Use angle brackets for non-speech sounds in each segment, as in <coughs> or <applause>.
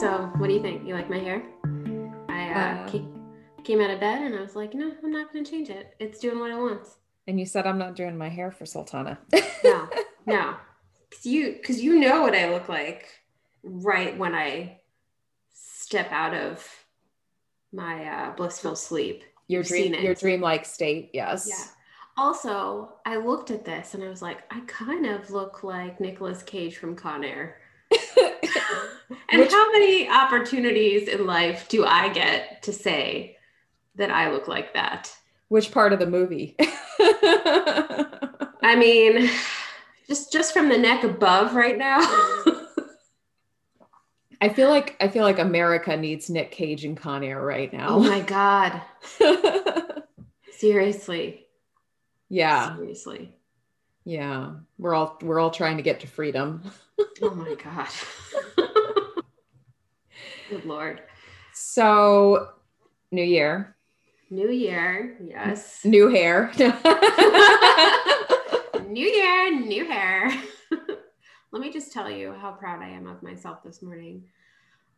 So, what do you think? You like my hair? I uh, Uh, came out of bed and I was like, no, I'm not going to change it. It's doing what it wants. And you said I'm not doing my hair for Sultana. No, <laughs> no, because you because you know what I look like right when I step out of my uh, blissful sleep. your You've dream, your dreamlike state. Yes. Yeah. Also, I looked at this and I was like, I kind of look like Nicolas Cage from Con Air. <laughs> <laughs> And Which- how many opportunities in life do I get to say that I look like that? Which part of the movie? <laughs> I mean, just just from the neck above right now. <laughs> I feel like I feel like America needs Nick Cage and Con Air right now. oh my god. Seriously. yeah, Seriously. yeah. We're all we're all trying to get to freedom. Oh my god. Good lord. So, new year, New year. Yes. new hair. <laughs> New year, new hair. <laughs> Let me just tell you how proud I am of myself this morning.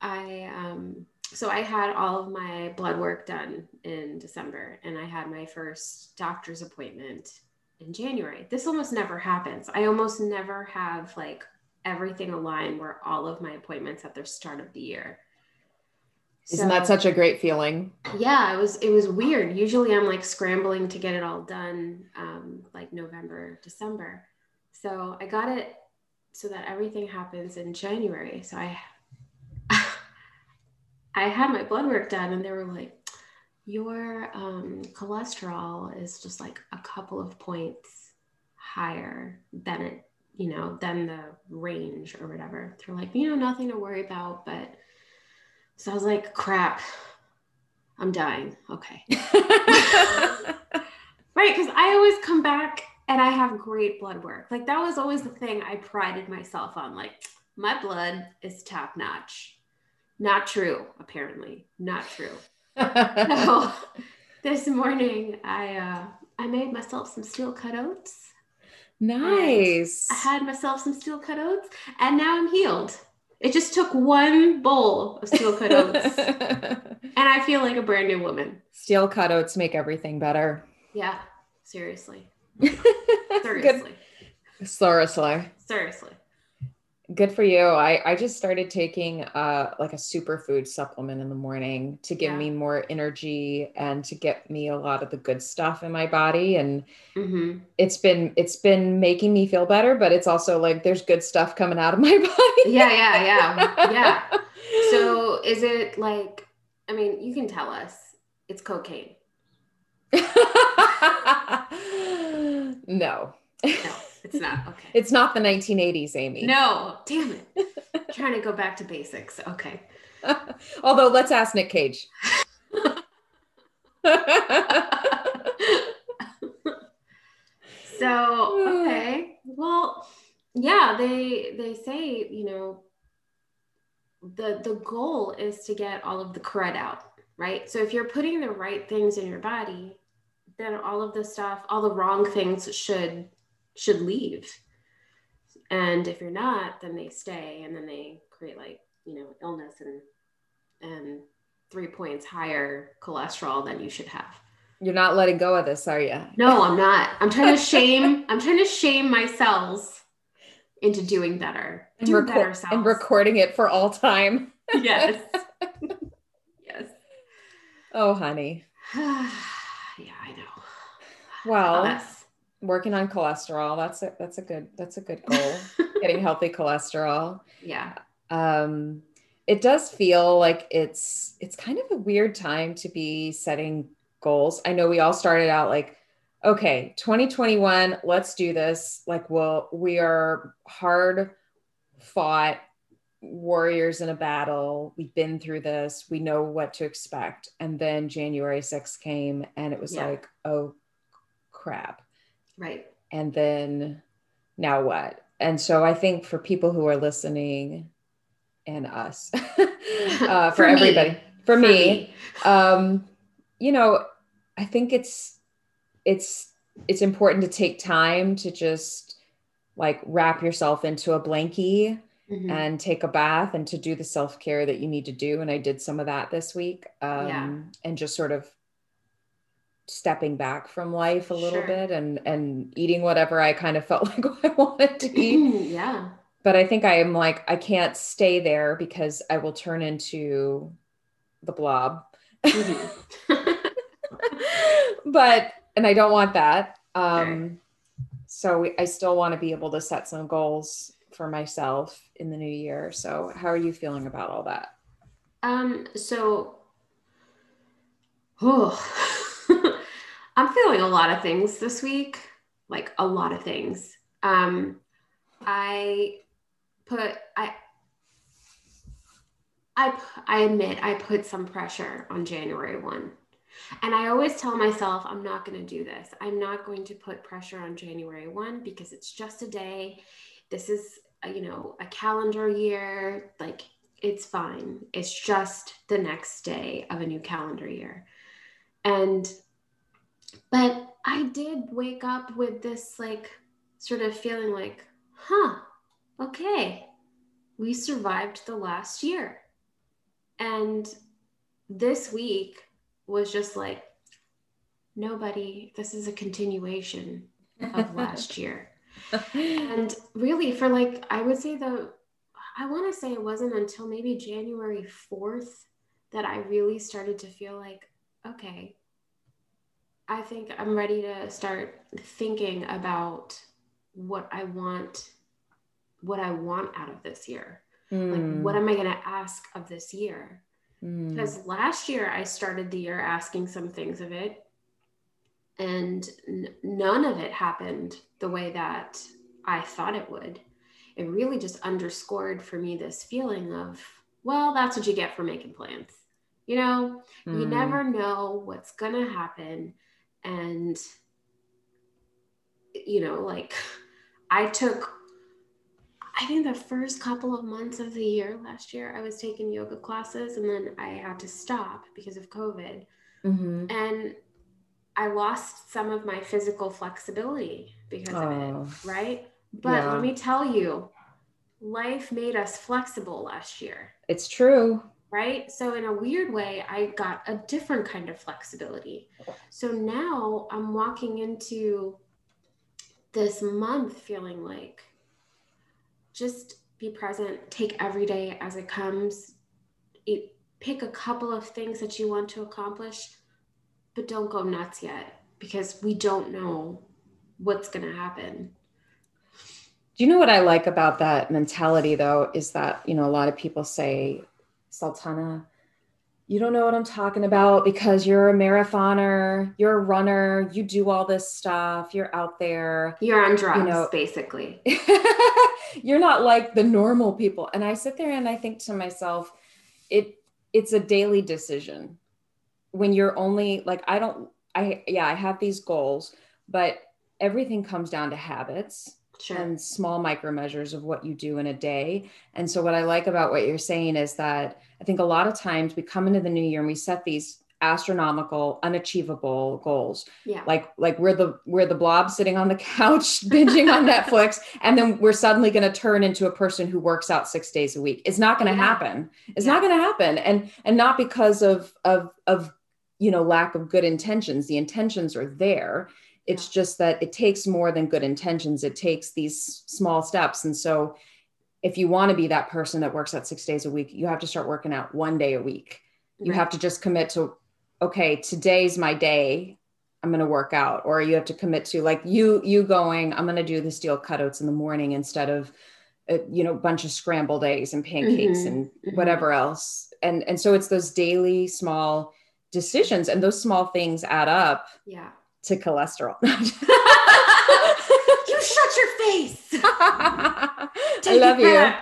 I um so I had all of my blood work done in December and I had my first doctor's appointment in January. This almost never happens. I almost never have like everything aligned where all of my appointments at the start of the year. Isn't that such a great feeling? yeah it was it was weird. Usually i'm like scrambling to get it all done um, like november december. So i got it so that everything happens in january. So i <laughs> i had my blood work done and they were like your um, cholesterol is just like a couple of points higher than it you know than the range or whatever. They're like you know nothing to worry about but so i was like crap i'm dying okay <laughs> Right, because I always come back and I have great blood work. Like that was always the thing I prided myself on. Like my blood is top notch. Not true, apparently. Not true. So <laughs> this morning I uh I made myself some steel cut oats. nice. I had myself some steel cut oats and now I'm healed. It just took one bowl of steel cut oats <laughs> and I feel like a brand new woman. Steel cut oats make everything better. Yeah, seriously. <laughs> Good. Seriously. Seriously. Good for you. I, I just started taking uh like a superfood supplement in the morning to give Yeah. me more energy and to get me a lot of the good stuff in my body. And hmm it's been it's been making me feel better, but it's also like there's good stuff coming out of my <laughs> body. Yeah, yeah, yeah, yeah. So <laughs> is it like? I mean, you can tell us. It's cocaine. <laughs> no. No, it's not. <laughs> Okay. It's not the 1980s, Amy. no, damn it. <laughs> Trying to go back to basics. Okay. <laughs> Although let's ask Nick Cage. so okay. Well, yeah. They they say you know. The the goal is to get all of the crud out, right? So if you're putting the right things in your body, then all of the stuff, all the wrong things should should leave. And if you're not, then they stay and then they create like, you know, illness and and three points higher cholesterol than you should have. You're not letting go of this, are you? No, I'm not. I'm trying to shame, <laughs> I'm trying to shame my cells into doing better. And, Do reco- better and recording it for all time. <laughs> Yes. <laughs> yes. Oh, honey. <sighs> yeah, I know. Well, Yes. Working on cholesterol. That's a that's a good that's a good goal. <laughs> Getting healthy cholesterol. yeah. Um, it does feel like it's it's kind of a weird time to be setting goals. I know we all started out like, okay, 2021, let's do this. Like, well, we are hard fought warriors in a battle. We've been through this. We know what to expect. And then January 6th came and it was Yeah. like, oh crap. Right. And then now what? And so I think for people who are listening and us, <laughs> uh, <laughs> for, For me. everybody, for, me, um, you know, I think it's it's it's important to take time to just like wrap yourself into a blankie mm-hmm. and take a bath and to do the self-care that you need to do and i did some of that this week um, yeah. and just sort of stepping back from life a little sure. bit and and eating whatever i kind of <laughs> felt like i wanted to eat yeah but i think i am like i can't stay there because i will turn into the blob mm-hmm. <laughs> <laughs> but and i don't want that um so i still want to be able to set some goals for myself in the new year. So, how are you feeling about all that? Um, so, oh, I'm feeling a lot of things this week, like a lot of things. Um, I put I I I admit I put some pressure on January 1. And I always tell myself I'm not going to do this. I'm not going to put pressure on January 1 because it's just a day this is a, you know a calendar year like it's fine it's just the next day of a new calendar year and but i did wake up with this like sort of feeling like huh okay we survived the last year. And this week was just like nobody this is a continuation of <laughs> last year. And really for like i would say the i want to say it wasn't until maybe january 4th that i really started to feel like okay i think i'm ready to start thinking about what i want what i want out of this year mm. like what am i going to ask of this year mm. because last year i started the year asking some things of it and n- none of it happened the way that I thought it would. It really just underscored for me this feeling of, well, that's what you get for making plans. You know, mm. you hmm. never know what's going to happen. And, you know, like <laughs> I took, I think the first couple of months of the year last year, I was taking yoga classes and then I had to stop because of COVID. Mm-hmm. And I lost some of my physical flexibility because oh. of it, oh. right? But yeah. let me tell you, life made us flexible last year. It's true. Right. So, in a weird way, I got a different kind of flexibility. So now I'm walking into this month feeling like just be present, take every day as it comes, it, pick a couple of things that you want to accomplish but don't go nuts yet because we don't know what's going to happen. Do you know what I like about that mentality though is that, you know, a lot of people say, Sultana, you don't know what I'm talking about because you're a marathoner, you're a runner, you do all this stuff, you're out there. You're on drugs, you know, basically. <laughs> you're not like the normal people. And I sit there and I think to myself, it it's a daily decision when you're only like i don't i yeah i have these goals but everything comes down to habits sure. and small micro measures of what you do in a day. And so what i like about what you're saying is that i think a lot of times we come into the new year and we set these astronomical unachievable goals. Yeah. Like like we're the we're the blob sitting on the couch <laughs> binging on netflix and then we're suddenly going to turn into a person who works out six days a week. It's not going to yeah. happen. It's yeah. not going to happen. And and not because of of of you know lack of good intentions. The intentions are there it's just that it takes more than good intentions. It takes these small steps. And so if you want to be that person that works out six days a week you have to start working out one day a week. You right. have to just commit to okay today's my day. I'm going to work out. Or you have to commit to like you you going i'm going to do the steel cut oats in the morning instead of a, uh, you know bunch of scrambled eggs and pancakes mm-hmm. and mm-hmm. whatever else. And and so it's those daily small decisions and those small things add up. Yeah to cholesterol. <laughs> You shut your face. <laughs> I love you.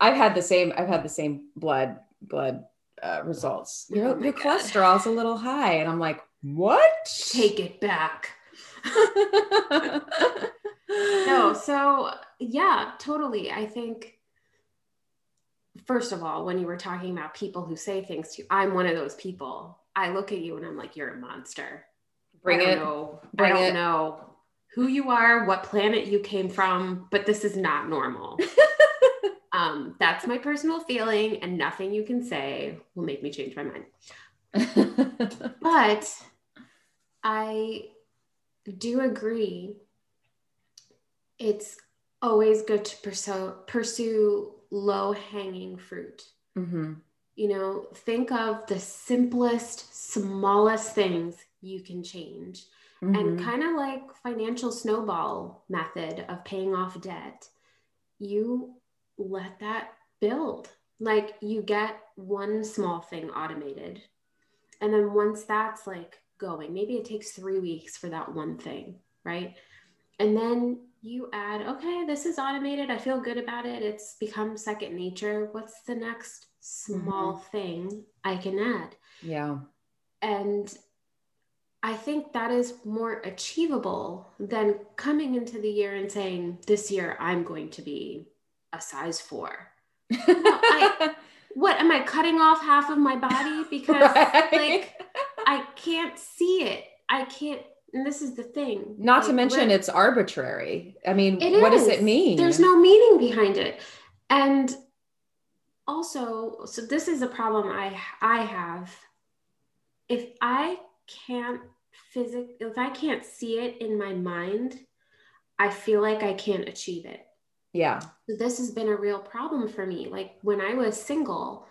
i've had the same i've had the same blood blood uh, results. Your, oh your cholesterol's a little high. And i'm like what? Take it back. <laughs> No so yeah totally. I think first of all, when you were talking about people who say things to you, I'm one of those people. I look at you and I'm like, you're a monster. Bring it. Know. Bring I don't it. know who you are, what planet you came from, but this is not normal. <laughs> Um, that's my personal feeling, and nothing you can say will make me change my mind. <laughs> but I do agree. It's always good to pursue pursue low hanging fruit. Mm-hmm. You know, think of the simplest, smallest things you can change. Mm-hmm. And kind of like financial snowball method of paying off debt, you let that build. Like you get one small thing automated. And then once that's like going, maybe it takes three weeks for that one thing, right? And then you add, okay, this is automated. I feel good about it. It's become second nature. What's the next small mm-hmm. thing I can add? Yeah. And I think that is more achievable than coming into the year and saying, this year I'm going to be a size four. no, I, <laughs> what am I cutting off half of my body <laughs> because right. like I can't see it. I can't and this is the thing. Not like, to mention it's arbitrary. I mean, what is. does it mean? There's no meaning behind it. And also, so this is a problem I I have. If I can't physically if I can't see it in my mind, I feel like I can't achieve it. Yeah. So this has been a real problem for me. Like when I was single,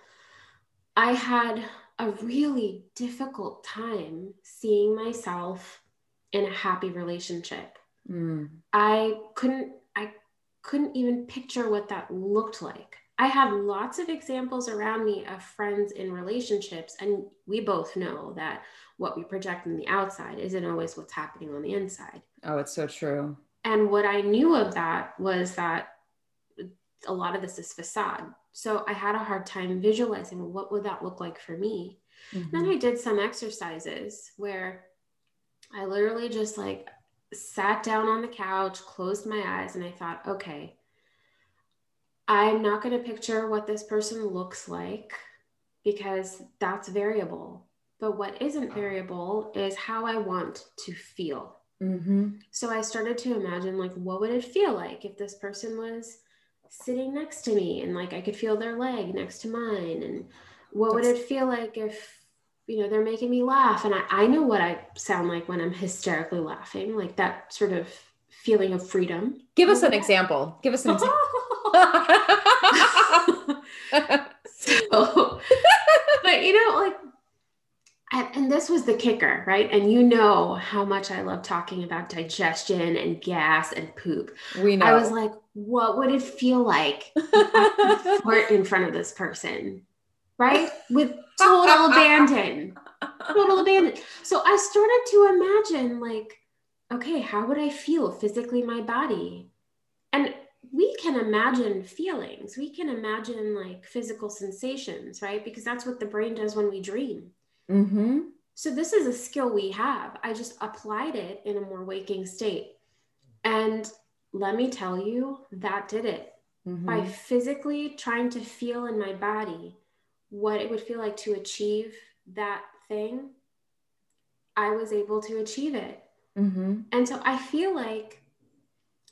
I had a really difficult time seeing myself in a happy relationship. Mm. I couldn't I couldn't even picture what that looked like. I had lots of examples around me of friends in relationships and we both know that what we project on the outside isn't always what's happening on the inside. Oh, it's so true. And what I knew of that was that a lot of this is facade. So I had a hard time visualizing what would that look like for me. Mm-hmm. Then I did some exercises where I literally just like sat down on the couch, closed my eyes, and I thought, okay, I'm not going to picture what this person looks like because that's variable. But what isn't variable is how I want to feel. Mm-hmm. So I started to imagine, like, what would it feel like if this person was sitting next to me and like I could feel their leg next to mine? And what would it feel like if you know they're making me laugh and I, I know what i sound like when i'm hysterically laughing like that sort of feeling of freedom give us an example give us an example <laughs> <laughs> so, but you know like and, and this was the kicker right? And you know how much i love talking about digestion and gas and poop. We know. i was like what would it feel like <laughs> fart in front of this person right? With total <laughs> abandon. Total abandon. So i started to imagine like okay how would i feel physically my body? And we can imagine feelings. We can imagine like physical sensations right? Because that's what the brain does when we dream mm-hmm. so this is a skill we have i just applied it in a more waking state and let me tell you that did it mm-hmm. by physically trying to feel in my body what it would feel like to achieve that thing, I was able to achieve it. Mm-hmm. And so I feel like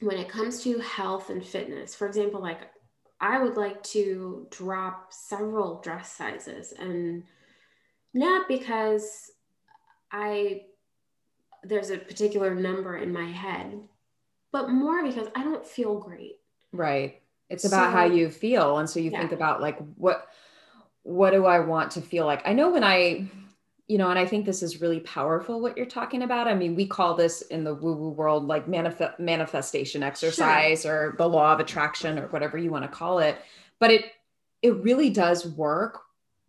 when it comes to health and fitness, for example, like I would like to drop several dress sizes and not because I there's a particular number in my head, but more because I don't feel great. Right. It's about so, how you feel. And so you yeah. think about like what what do I want to feel like? I know when I, you know, and I think this is really powerful what you're talking about. I mean, we call this in the woo woo world like manif- manifestation exercise sure. or the law of attraction or whatever you want to call it. But it, it really does work.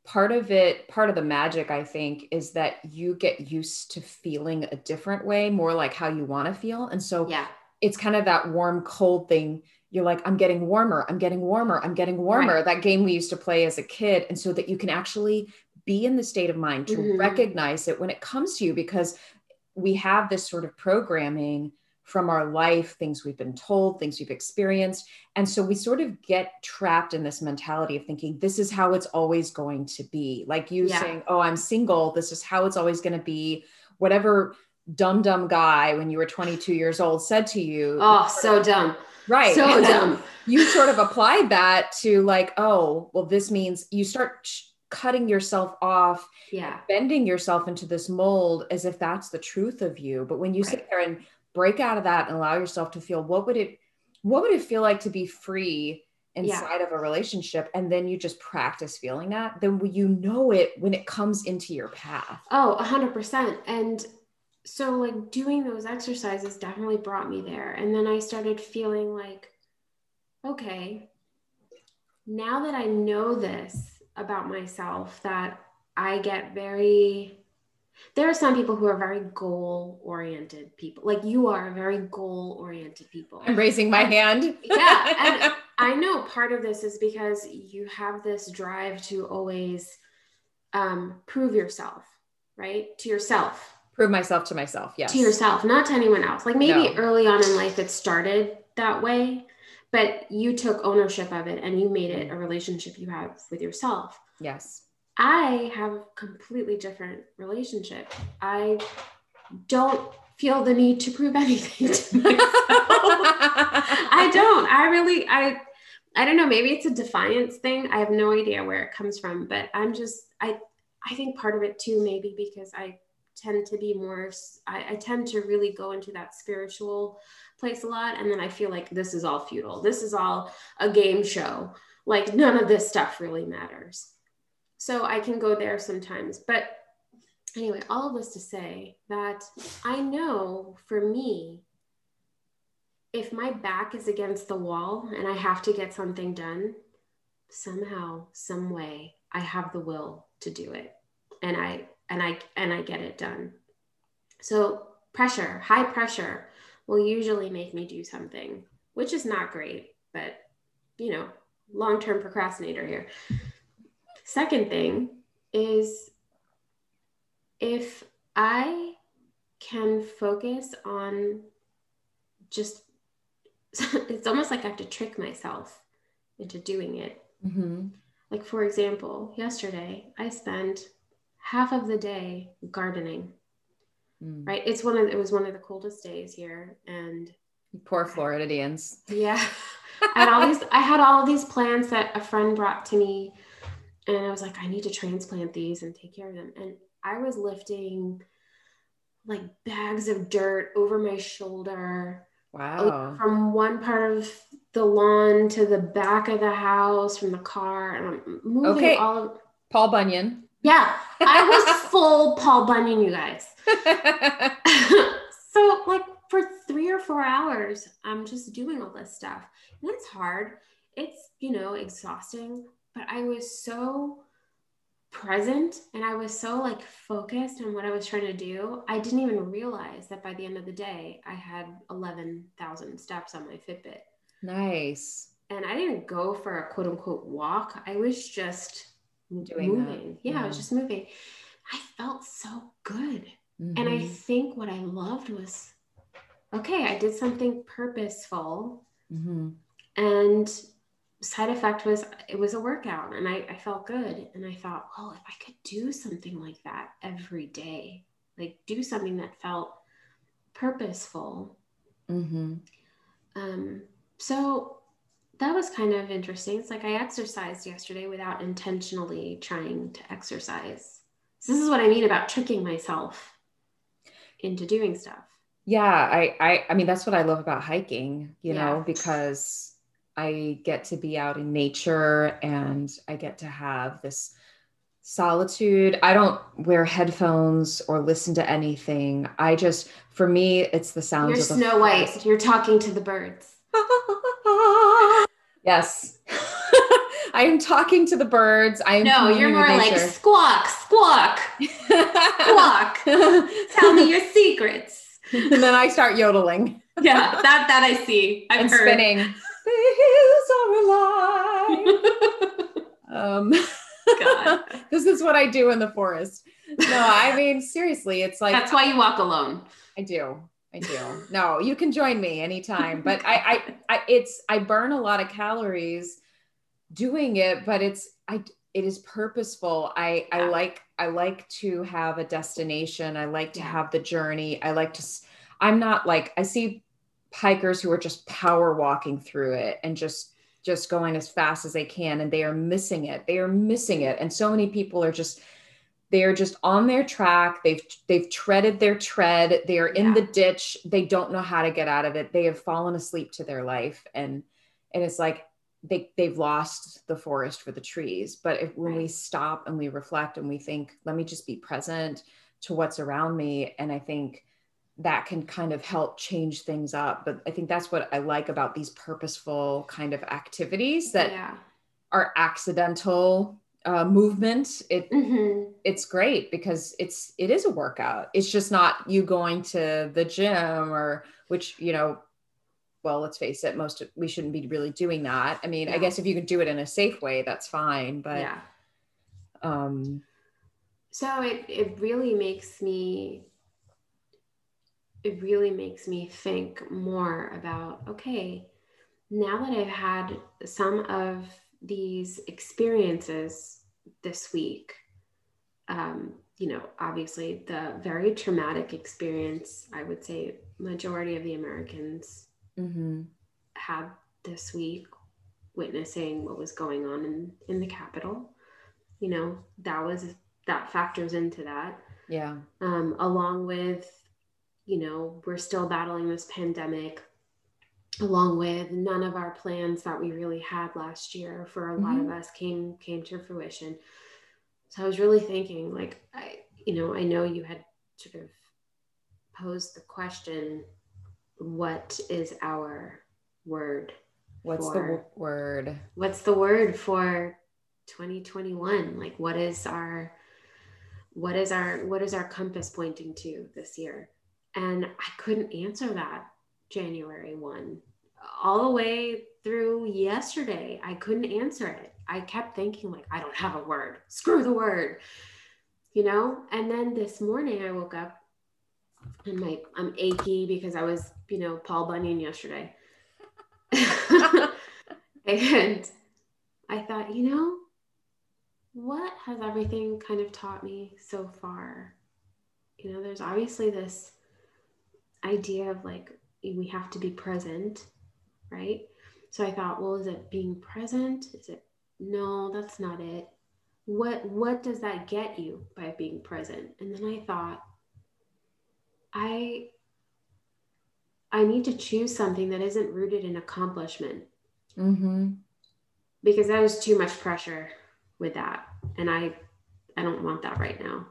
Part of it, part of the magic, I think, is that you get used to feeling a different way, more like how you want to feel. And so yeah. it's kind of that warm, cold thing you're like i'm getting warmer i'm getting warmer i'm getting warmer right. that game we used to play as a kid and so that you can actually be in the state of mind to mm-hmm. recognize it when it comes to you because we have this sort of programming from our life things we've been told things we've experienced. And so we sort of get trapped in this mentality of thinking this is how it's always going to be. Like you yeah. saying oh i'm single this is how it's always going to be. Whatever dumb dumb guy when you were 22 years old said to you oh so dumb. Right. So dumb. you sort of applied that to like oh well this means you start cutting yourself off yeah. bending yourself into this mold as if that's the truth of you. But when you Right. sit there and break out of that and allow yourself to feel what would it what would it feel like to be free inside of a relationship and then you just practice feeling that then you know it when it comes into your path Oh, a hundred percent. And so like doing those exercises definitely brought me there. And then I started feeling like, okay, now that I know this about myself, that I get very there are some people who are very goal oriented people. Like you are a very goal oriented people. i'm raising my hand Yeah, and <laughs> I know part of this is because you have this drive to always um, prove yourself, right? To yourself, prove myself to myself yes to yourself, not to anyone else. Like maybe No. early on in life it started that way, but you took ownership of it and you made it a relationship you have with yourself. yes I have a completely different relationship. I don't feel the need to prove <laughs> anything to myself. I don't. I really I I don't know, maybe it's a defiance thing. I have no idea where it comes from, but I'm just I I think part of it too maybe because I tend to be more I, I tend to really go into that spiritual place a lot and then I feel like this is all futile. This is all a game show. Like none of this stuff really matters. So I can go there sometimes, but anyway, all of this to say that I know for me, if my back is against the wall and I have to get something done, somehow, some way, I have the will to do it. And I and I and I get it done. So pressure, high pressure will usually make me do something, which is not great, but you know, long-term procrastinator here. Second thing is if I can focus on just, <laughs> it's almost like I have to trick myself into doing it. Mhm. Like, for example, yesterday I spent half of the day gardening, Mm. right? It's one of, it was one of the coldest days here. And poor floridians yeah, <laughs> I had all these, I had all these plants that a friend brought to me and I was like, I need to transplant these and take care of them. And I was lifting like bags of dirt over my shoulder. Wow. From one part of the lawn to the back of the house from the car and I'm moving Okay. all of paul bunyan. Yeah I was <laughs> full Paul Bunyan you guys. <laughs> So like for three or four hours I'm just doing all this stuff. And it's hard. It's you know exhausting but I was so present and I was so like focused on what I was trying to do I didn't even realize that by the end of the day I had 11,000 steps on my Fitbit nice and I didn't go for a quote unquote walk. I was just Doing that, moving. Yeah, I was just moving. I felt so good. And I Mhm. think what I loved was okay, I did something purposeful. Mhm. And side effect was it was a workout and I, I felt good. And I thought, well, if I could do something like that every day, like do something that felt purposeful, Mhm. Um, so that was kind of interesting. It's like I exercised yesterday without intentionally trying to exercise. So this is what I mean about tricking myself into doing stuff. yeah I, I i mean that's what i love about hiking you know because i get to be out in nature and i get to have this solitude i don't wear headphones or listen to anything i just for me it's the sounds You're of the Snow White. forest. You're talking to the birds. <laughs> yes <laughs> i am talking to the birds i am No, you're more like squawk, squawk, squawk. <laughs> Tell me your secrets. and then i start yodeling Yeah, that that I see. I've and heard. spinning the hills are alive <laughs> um <laughs> this is what I do in the forest. No, I <laughs> mean seriously, it's like That's why you walk alone. I do. I do. No, you can join me anytime, but I, I, I, it's I burn a lot of calories doing it, but it's I. it is purposeful i i like i like to have a destination i like to have the journey i like to I'm not like i see hikers who are just power walking through it and just just going as fast as they can and they are missing it. They are missing it. And so many people are just they are just on their track. They've they've treaded their tread. They are in Yeah. the ditch. They don't know how to get out of it. They have fallen asleep to their life. And and it's like they they've lost the forest for the trees. But if when we stop and we reflect and we think let me just be present to what's around me. And i think that can kind of help change things up but i think that's what i like about these purposeful kind of activities that yeah. are accidental uh, movement it Mhm. it's great because it's it is a workout it's just not you going to the gym or which you know well let's face it most we shouldn't be really doing that i mean i guess if you can do it in a safe way that's fine but yeah. um So it it really makes me it really makes me think more about okay, now that I've had some of these experiences this week, um, you know, obviously the very traumatic experience, I would say majority of the Americans mhm. had this week witnessing what was going on in, in the Capitol. You know, that was that factors into that. yeah Um, along with, you know, we're still battling this pandemic, along with none of our plans that we really had last year for a lot of mm-hmm. us came came to fruition. So I was really thinking, like, I, you know, I know you had sort of posed the question, what is our word what's the w- word? what's the word for 2021 like what is our what is our what is our compass pointing to this year and i couldn't answer that january 1 all the way through yesterday i couldn't answer it. I kept thinking like i don't have a word. Screw the word you know? And then this morning i woke up and my i'm achy because i was you know paul bunyan yesterday. <laughs> And I thought, you know, what has everything kind of taught me so far? You know, there's obviously this idea of like we have to be present, right? So I thought, well, is it being present? Is it no, that's not it. What what does that get you by being present? And then I thought I I need to choose something that isn't rooted in accomplishment mm-hmm. because that is too much pressure with that and i i don't want that right now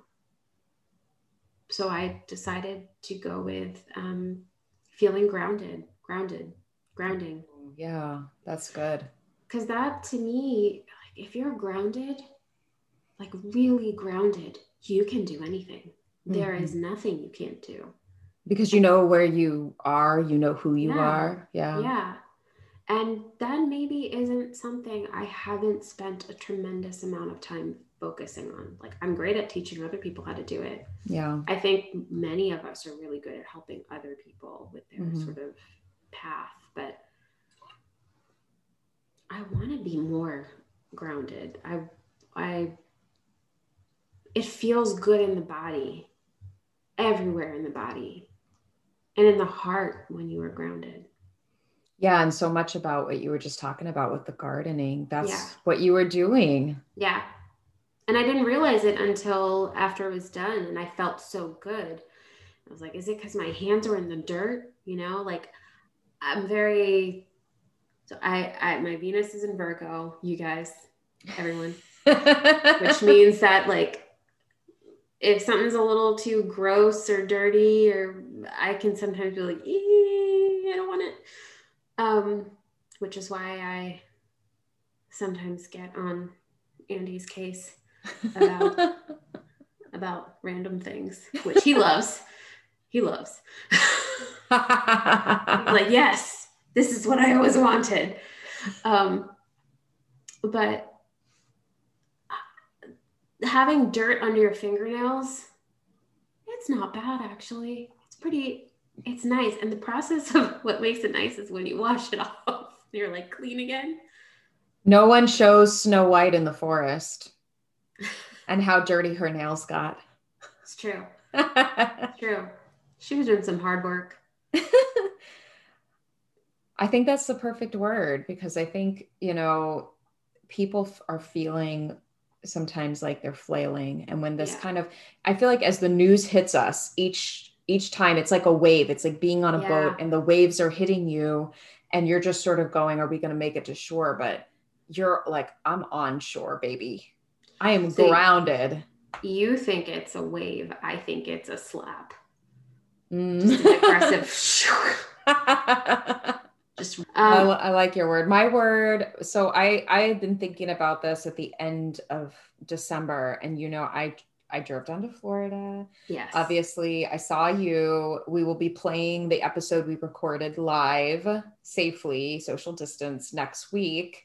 so i decided to go with um, feeling grounded grounded grounding. Yeah that's good. Because that to me like, if you're grounded like really grounded you can do anything. There Mhm. is nothing you can't do. Because you know where you are you know who you Yeah. are yeah. Yeah. And that maybe isn't something i haven't spent a tremendous amount of time focusing on. Like i'm great at teaching other people how to do it. Yeah. I think many of us are really good at helping other people with their Mhm. sort of path but i want to be more grounded. I i it feels good in the body everywhere in the body and in the heart when you are grounded. Yeah and so much about what you were just talking about with the gardening. That's Yeah. what you were doing. Yeah. And I didn't realize it until after it was done and I felt so good. I was like, is it because my hands are in the dirt? You know, like I'm very so I, I my Venus is in Virgo, you guys, everyone. Which <laughs> means that like if something's a little too gross or dirty or I can sometimes be like, "Ee, I don't want it. Um, which is why I sometimes get on Andy's case about about random things, which he loves. He loves. <laughs> Like, yes, this is what I always wanted. Um, but having dirt under your fingernails, it's not bad actually. It's pretty, it's nice. And the process of <laughs> what makes it nice is when you wash it <laughs> off, you're like clean again. no one shows snow white in the forest <laughs> and how dirty her nails got. It's true. It's <laughs> true. She was doing some hard work. <laughs> I think that's the perfect word because I think, you know, people f- are feeling sometimes like they're flailing and when this Yeah. kind of I feel like as the news hits us each each time it's like a wave it's like being on a Yeah. boat and the waves are hitting you and you're just sort of going are we going to make it to shore but you're like I'm on shore baby I am See. grounded You think it's a wave. I think it's a slap. Mm. Just aggressive. <laughs> <laughs> Just I, um, li- I like your word. My word. So I I had been thinking about this at the end of December, and you know I I drove down to Florida. yes. Obviously, I saw you. We will be playing the episode we recorded live safely, social distance next week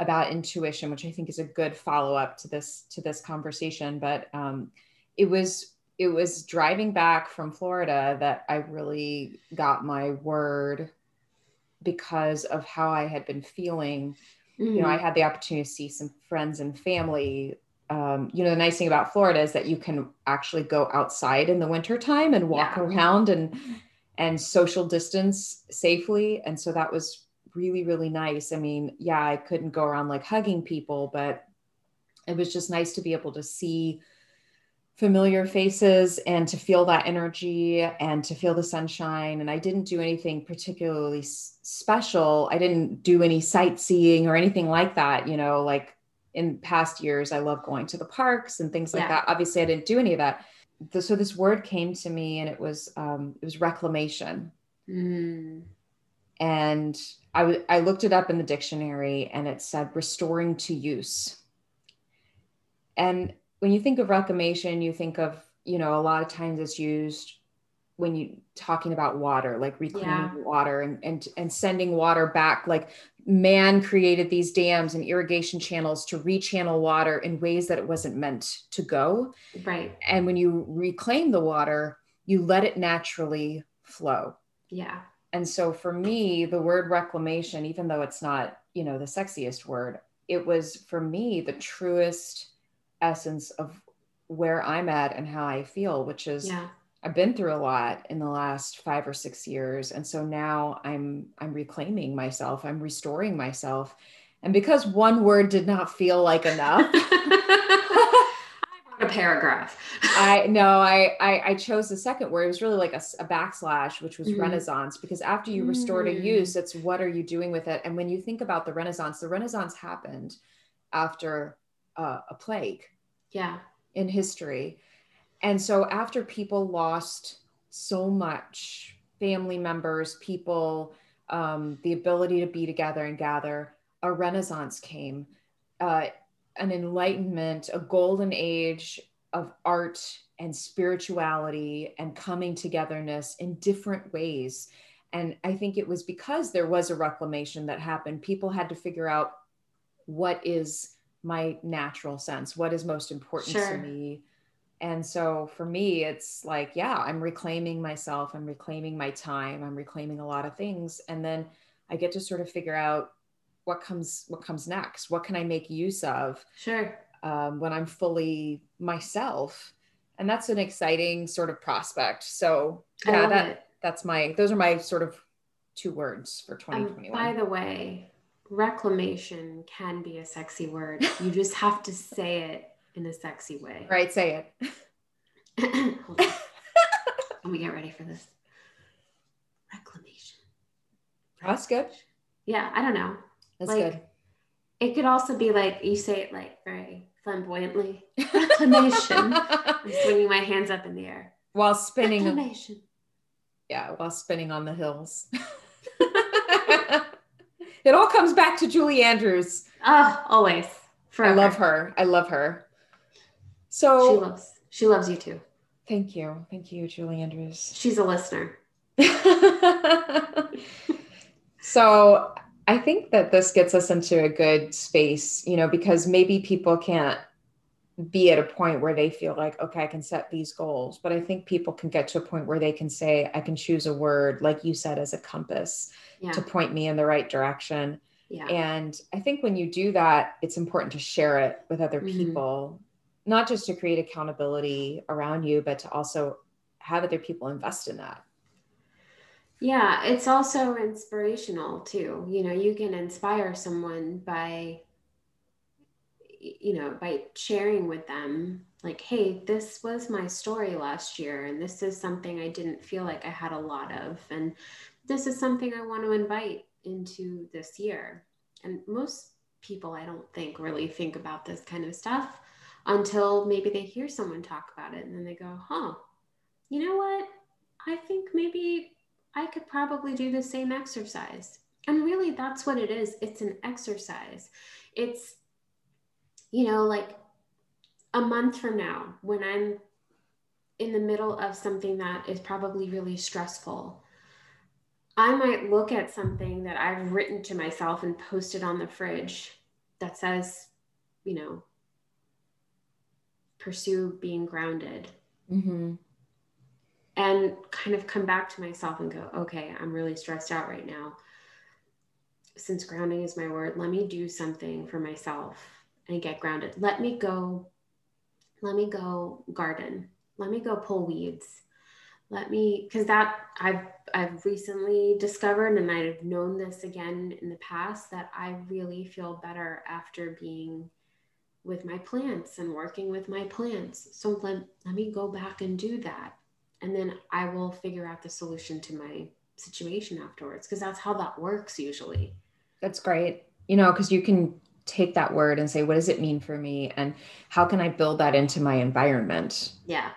about intuition, which I think is a good follow up to this to this conversation. But um, it was it was driving back from Florida that I really got my word because of how I had been feeling you know, I Mhm. had the opportunity to see some friends and family. Um, you know, the nice thing about Florida is that you can actually go outside in the wintertime and walk Yeah. around and and social distance safely. And so that was really, really nice. I mean, yeah, I couldn't go around like hugging people, but it was just nice to be able to see familiar faces and to feel that energy and to feel the sunshine and i didn't do anything particularly special i didn't do any sightseeing or anything like that you know like in past years i love going to the parks and things like Yeah. that obviously i didn't do any of that so this word came to me and it was um, it was reclamation Mm. And I w- I looked it up in the dictionary and it said restoring to use. And when you think of reclamation, you think of, you know, a lot of times it's used when you talking about water, like reclaiming Yeah. water and, and and sending water back. Like man created these dams and irrigation channels to rechannel water in ways that it wasn't meant to go. Right. And when you reclaim the water, you let it naturally flow Yeah. And so for me the word reclamation even though it's not you know the sexiest word it was for me the truest essence of where i'm at and how i feel which is Yeah. i've been through a lot in the last 5 or 6 years. And so now i'm i'm reclaiming myself. I'm restoring myself. And because one word did not feel like enough <laughs> a paragraph. <laughs> I no, I, I I chose the second word. It was really like a backslash, which was Mhm. Renaissance, because after you restore to Mm. use, it's what are you doing with it? And when you think about the Renaissance, the Renaissance happened after uh, a plague yeah. in history, and so after people lost so much, family members, people, um, the ability to be together and gather, a Renaissance came. Uh, an enlightenment, a golden age of art and spirituality and coming togetherness in different ways. And I think it was because there was a reclamation that happened. People had to figure out what is my natural sense, what is most important Sure. to me. And so for me, it's like, yeah, I'm reclaiming myself, I'm reclaiming my time, I'm reclaiming a lot of things. And then I get to sort of figure out what comes what comes next what can i make use of Sure. um, when i'm fully myself and that's an exciting sort of prospect so yeah that it. that's my those are my sort of two words for Um, 2021 by the way, reclamation can be a sexy word. <laughs> You just have to say it in a sexy way. right say it <coughs> Hold on. Let me get ready for this. Reclamation. that's good Yeah, I don't know. That's Like, good It could also be like you say it like very flamboyantly. <laughs> Reclamation. I'm <laughs> swinging my hands up in the air. while spinning Reclamation. yeah while spinning on the hills <laughs> it all comes back to julie andrews Oh, always. i love her i love her So She loves. She loves you too. thank you thank you julie andrews She's a listener. so I think that this gets us into a good space, you know, because maybe people can't be at a point where they feel like, okay, I can set these goals. But I think people can get to a point where they can say, I can choose a word, like you said, as a compass Yeah. to point me in the right direction. Yeah. And I think when you do that, it's important to share it with other Mhm. people not just to create accountability around you, but to also have other people invest in that. Yeah, it's also inspirational too. You know, you can inspire someone by, you know, by sharing with them, like, hey, this was my story last year, and this is something I didn't feel like I had a lot of. And this is something I want to invite into this year. And most people, I don't think, really think about this kind of stuff until maybe they hear someone talk about it and then they go, huh, you know what? I think maybe I could probably do the same exercise. And really, that's what it is it's an exercise. It's, you know, like a month from now, when I'm in the middle of something that is probably really stressful, I might look at something that I've written to myself and posted on the fridge that says, you know, pursue being grounded. Mm-hmm. And kind of come back to myself and go, okay, I'm really stressed out right now. Since grounding is my word, let me do something for myself and get grounded. Let me go, let me go garden. Let me go pull weeds. Let me, because that I've I've recently discovered, and I've known this again in the past, that I really feel better after being with my plants and working with my plants. So let, let me go back and do that. And then I will figure out the solution to my situation afterwards because that's how that works usually. That's great. You know, because you can take that word and say, what does it mean for me? And how can I build that into my environment? Yeah.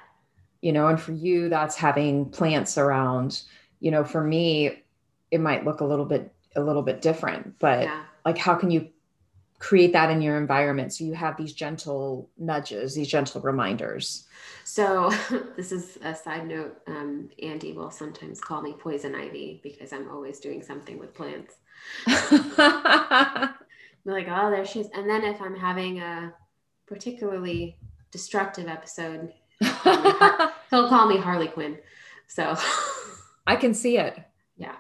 You know, and for you, that's having plants around. You know, for me, it might look a little bit a little bit different, but yeah. like how can you create that in your environment. So you have these gentle nudges these gentle reminders. So <laughs> this is a side note um, andy will sometimes call me poison ivy because i'm always doing something with plants. <laughs> Like oh there she is. And then if i'm having a particularly destructive episode he'll call me <laughs> harley quinn. So i can see it. Yeah.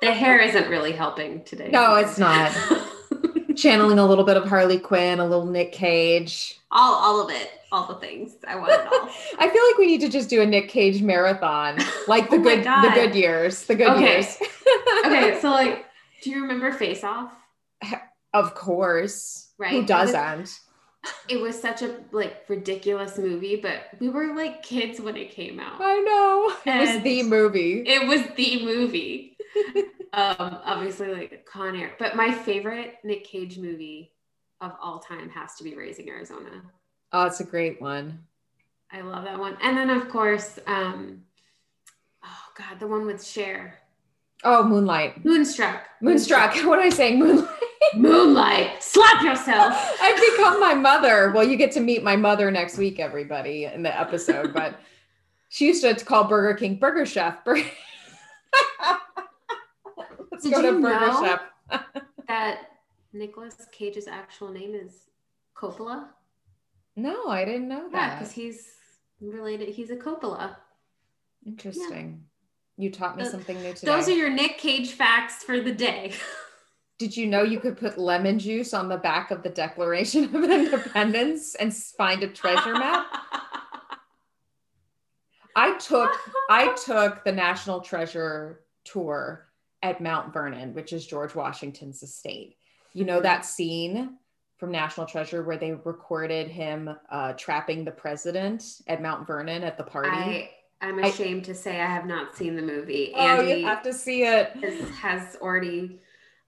The hair isn't really helping today. No it's not channeling a little bit of Harley Quinn, a little Nick Cage. All all of it. All the things. I want it all. <laughs> I feel like we need to just do a Nick Cage marathon. Like the <laughs> oh good the good years. The good okay. years. <laughs> okay, so like do you remember Face Off? Of course. Right. Who doesn't? It was such a like ridiculous movie, but we were like kids when it came out. I know. It was the movie. It was the movie um, obviously like Con Air. But my favorite Nick Cage movie of all time has to be Raising Arizona. Oh, it's a great one. I love that one. And then of course, um, oh god, the one with Cher. Oh, Moonlight. Moonstruck. Moonstruck. Moonstruck. <laughs> What am I saying? Moonlight. <laughs> Moonlight. Slap yourself. <laughs> I've become my mother. Well, you get to meet my mother next week, everybody, in the episode. But she used to call Burger King Burger Chef. Burger- Let's Did go to Burger Chef. <laughs> that Nicolas Cage's actual name is Coppola? No, I didn't know that. Yeah, because he's related. He's a Coppola. Interesting. Yeah. You taught me uh, something new today. Those are your Nick Cage facts for the day. <laughs> Did you know you could put lemon juice on the back of the Declaration of Independence and find a treasure map? <laughs> I took I took the National Treasure tour at Mount Vernon, which is George Washington's estate. You know that scene from National Treasure where they recorded him uh, trapping the president at Mount Vernon at the party. I, I'm ashamed I, to say I have not seen the movie. Oh, Andy you have to see it. Has, has already,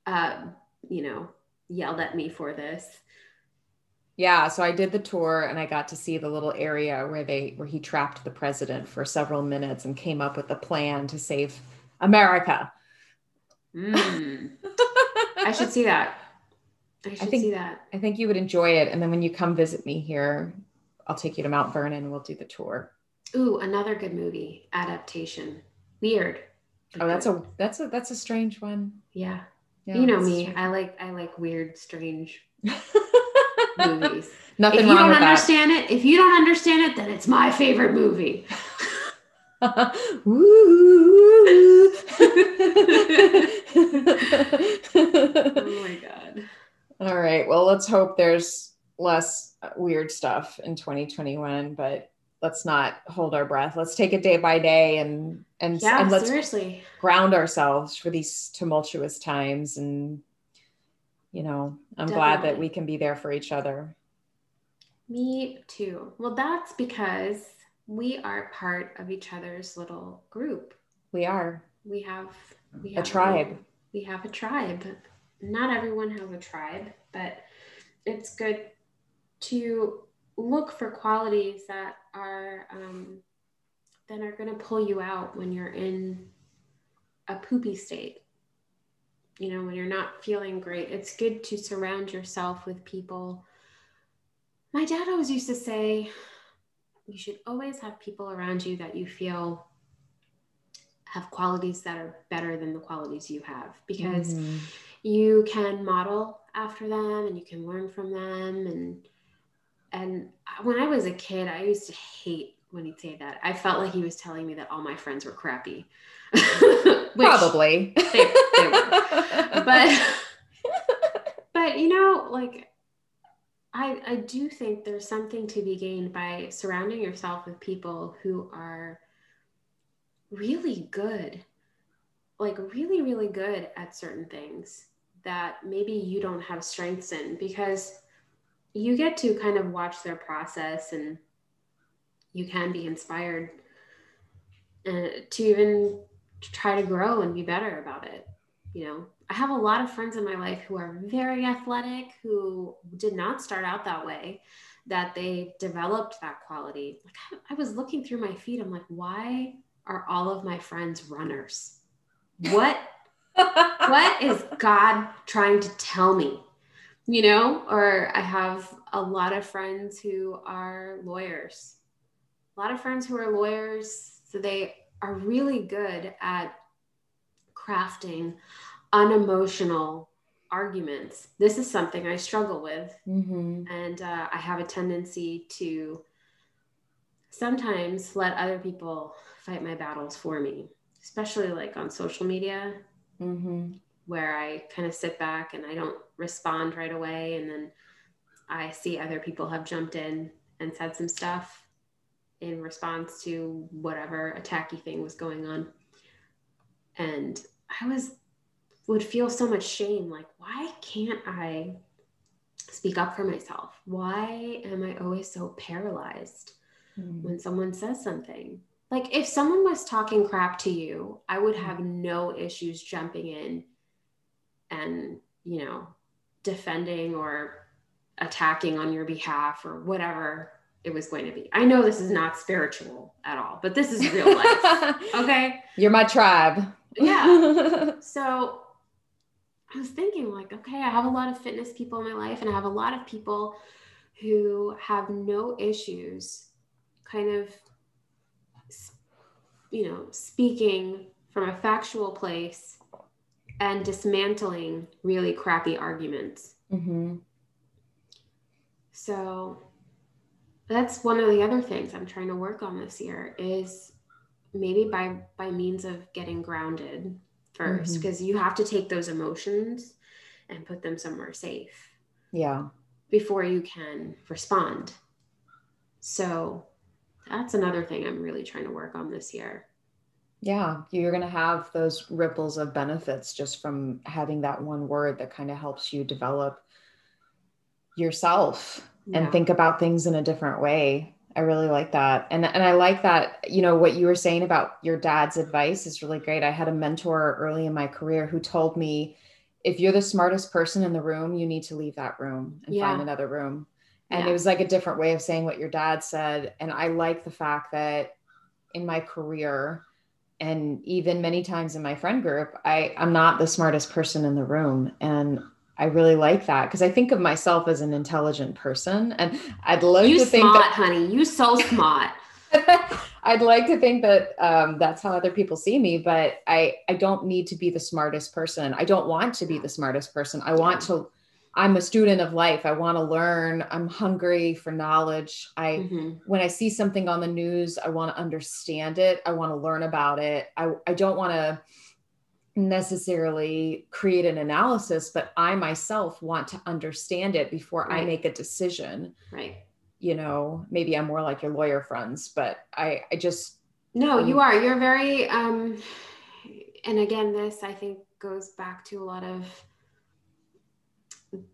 uh, you know, yelled at me for this. Yeah, so I did the tour and I got to see the little area where they where he trapped the president for several minutes and came up with a plan to save America. Mm. <laughs> I should see that. I should I think, see that. I think you would enjoy it. And then when you come visit me here, I'll take you to Mount Vernon and we'll do the tour. Ooh, another good movie adaptation. Weird. Oh, that's a that's a that's a strange one. Yeah. yeah you know me. Strange. I like I like weird, strange <laughs> movies. Nothing if you don't understand that. it, if you don't understand it, then it's my favorite movie. Oh my god. All right. Well, let's hope there's less weird stuff in 2021, but let's not hold our breath. Let's take it day by day and and, yeah, and let's seriously ground ourselves for these tumultuous times. And you know, I'm glad that we can be there for each other. Me too. Well, that's because we are part of each other's little group. We are We have we have a tribe. we have a tribe. Not everyone has a tribe, but it's good to look for qualities that are um, that are going to pull you out when you're in a poopy state. You know, when you're not feeling great, it's good to surround yourself with people. My dad always used to say, you should always have people around you that you feel have qualities that are better than the qualities you have because Mhm. you can model after them and you can learn from them and and when i was a kid i used to hate when he'd say that i felt like he was telling me that all my friends were crappy <laughs> Probably. they- they were. <laughs> but but you know like i i do think there's something to be gained by surrounding yourself with people who are really good like really really good at certain things that maybe you don't have strengths in because you get to kind of watch their process and you can be inspired uh, to even try to grow and be better about it you know i have a lot of friends in my life who are very athletic who did not start out that way that they developed that quality. Like I, I was looking through my feed i'm like why are all of my friends runners? What <laughs> what is god trying to tell me? You know or i have a lot of friends who are lawyers. A lot of friends who are lawyers so they are really good at crafting unemotional arguments this is something i struggle with Mhm. and uh, i have a tendency to sometimes let other people fight my battles for me especially like on social media Mhm. where I kind of sit back and I don't respond right away. And then I see other people have jumped in and said some stuff in response to whatever attacky thing was going on. And I was, would feel so much shame like, why can't I speak up for myself? Why am I always so paralyzed? Mhm. when someone says something. Like if someone was talking crap to you, I would have no issues jumping in and, you know, defending or attacking on your behalf or whatever it was going to be. I know this is not spiritual at all, but this is real life. <laughs> Okay? You're my tribe. Yeah. <laughs> So I was thinking, like, okay, I have a lot of fitness people in my life, and I have a lot of people who have no issues kind of, you know, speaking from a factual place and dismantling really crappy arguments. hmm So that's one of the other things I'm trying to work on this year is maybe by by means of getting grounded 1st Mhm. because you have to take those emotions and put them somewhere safe Yeah. before you can respond. So that's another thing I'm really trying to work on this year. Yeah. You're going to have those ripples of benefits just from having that one word that kind of helps you develop yourself and think about things in a different way. I really like that. And and I like that, you know, what you were saying about your dad's advice is really great. I had a mentor early in my career who told me if you're the smartest person in the room, you need to leave that room and Yeah. find another room. And Yeah. it was like a different way of saying what your dad said. And I like the fact that in my career and even many times in my friend group, I, I'm not the smartest person in the room. And I really like that because I think of myself as an intelligent person. And I'd like you to think smart, that honey. You so smart. <laughs> I'd like to think that um, that's how other people see me, but I I don't need to be the smartest person. I don't want to be the smartest person. I want to. I'm a student of life. I want to learn. I'm hungry for knowledge. I Mhm. when I see something on the news, I want to understand it. I want to learn about it. I I don't want to necessarily create an analysis, but I myself want to understand it before right. I make a decision. Right. You know, maybe I'm more like your lawyer friends, but I, I just. No, um, you are. You're very, um, and again, this I think goes back to a lot of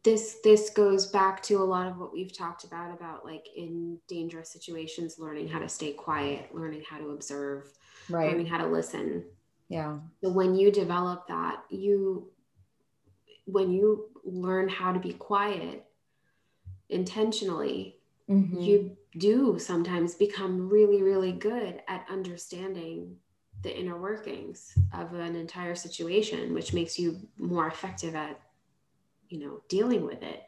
this this goes back to a lot of what we've talked about about like in dangerous situations learning how to stay quiet learning how to observe right. learning how to listen yeah so when you develop that you when you learn how to be quiet intentionally mm-hmm. you do sometimes become really really good at understanding the inner workings of an entire situation which makes you more effective at you know dealing with it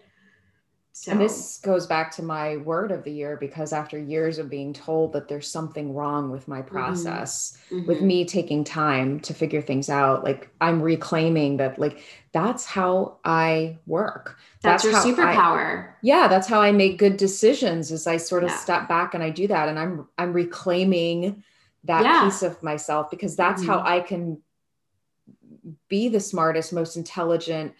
so, and this goes back to my word of the year because after years of being told that there's something wrong with my mm-hmm. process, mm-hmm. with me taking time to figure things out, like I'm reclaiming that, like, that's how I work. That's, that's your superpower. I, yeah, that's how I make good decisions. Is I sort of yeah. step back and I do that, and I'm I'm reclaiming that yeah. piece of myself because that's mm-hmm. how I can be the smartest, most intelligent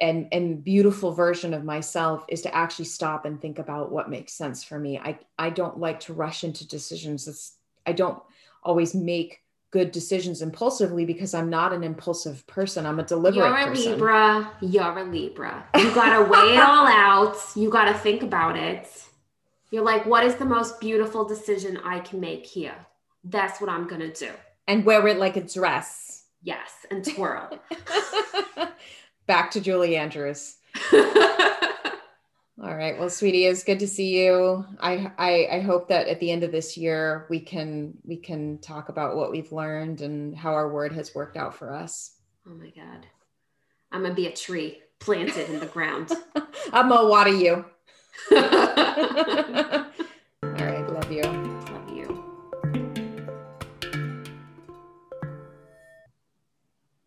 and and beautiful version of myself is to actually stop and think about what makes sense for me. I i don't like to rush into decisions. It's, i don't always make good decisions impulsively because i'm not an impulsive person. I'm a deliberate person. you're a person. libra. You're a libra. You gotta weigh it all out. You gotta think about it. You're like what is the most beautiful decision i can make here? That's what i'm gonna do. And wear it like a dress. Yes and twirl <laughs> back to Julie Andrews. <laughs> All right. Well, sweetie, it's good to see you. I, I I hope that at the end of this year we can we can talk about what we've learned and how our word has worked out for us. Oh my God. I'm gonna be a tree planted in the ground. <laughs> I'm gonna water you. All right, <laughs> love you.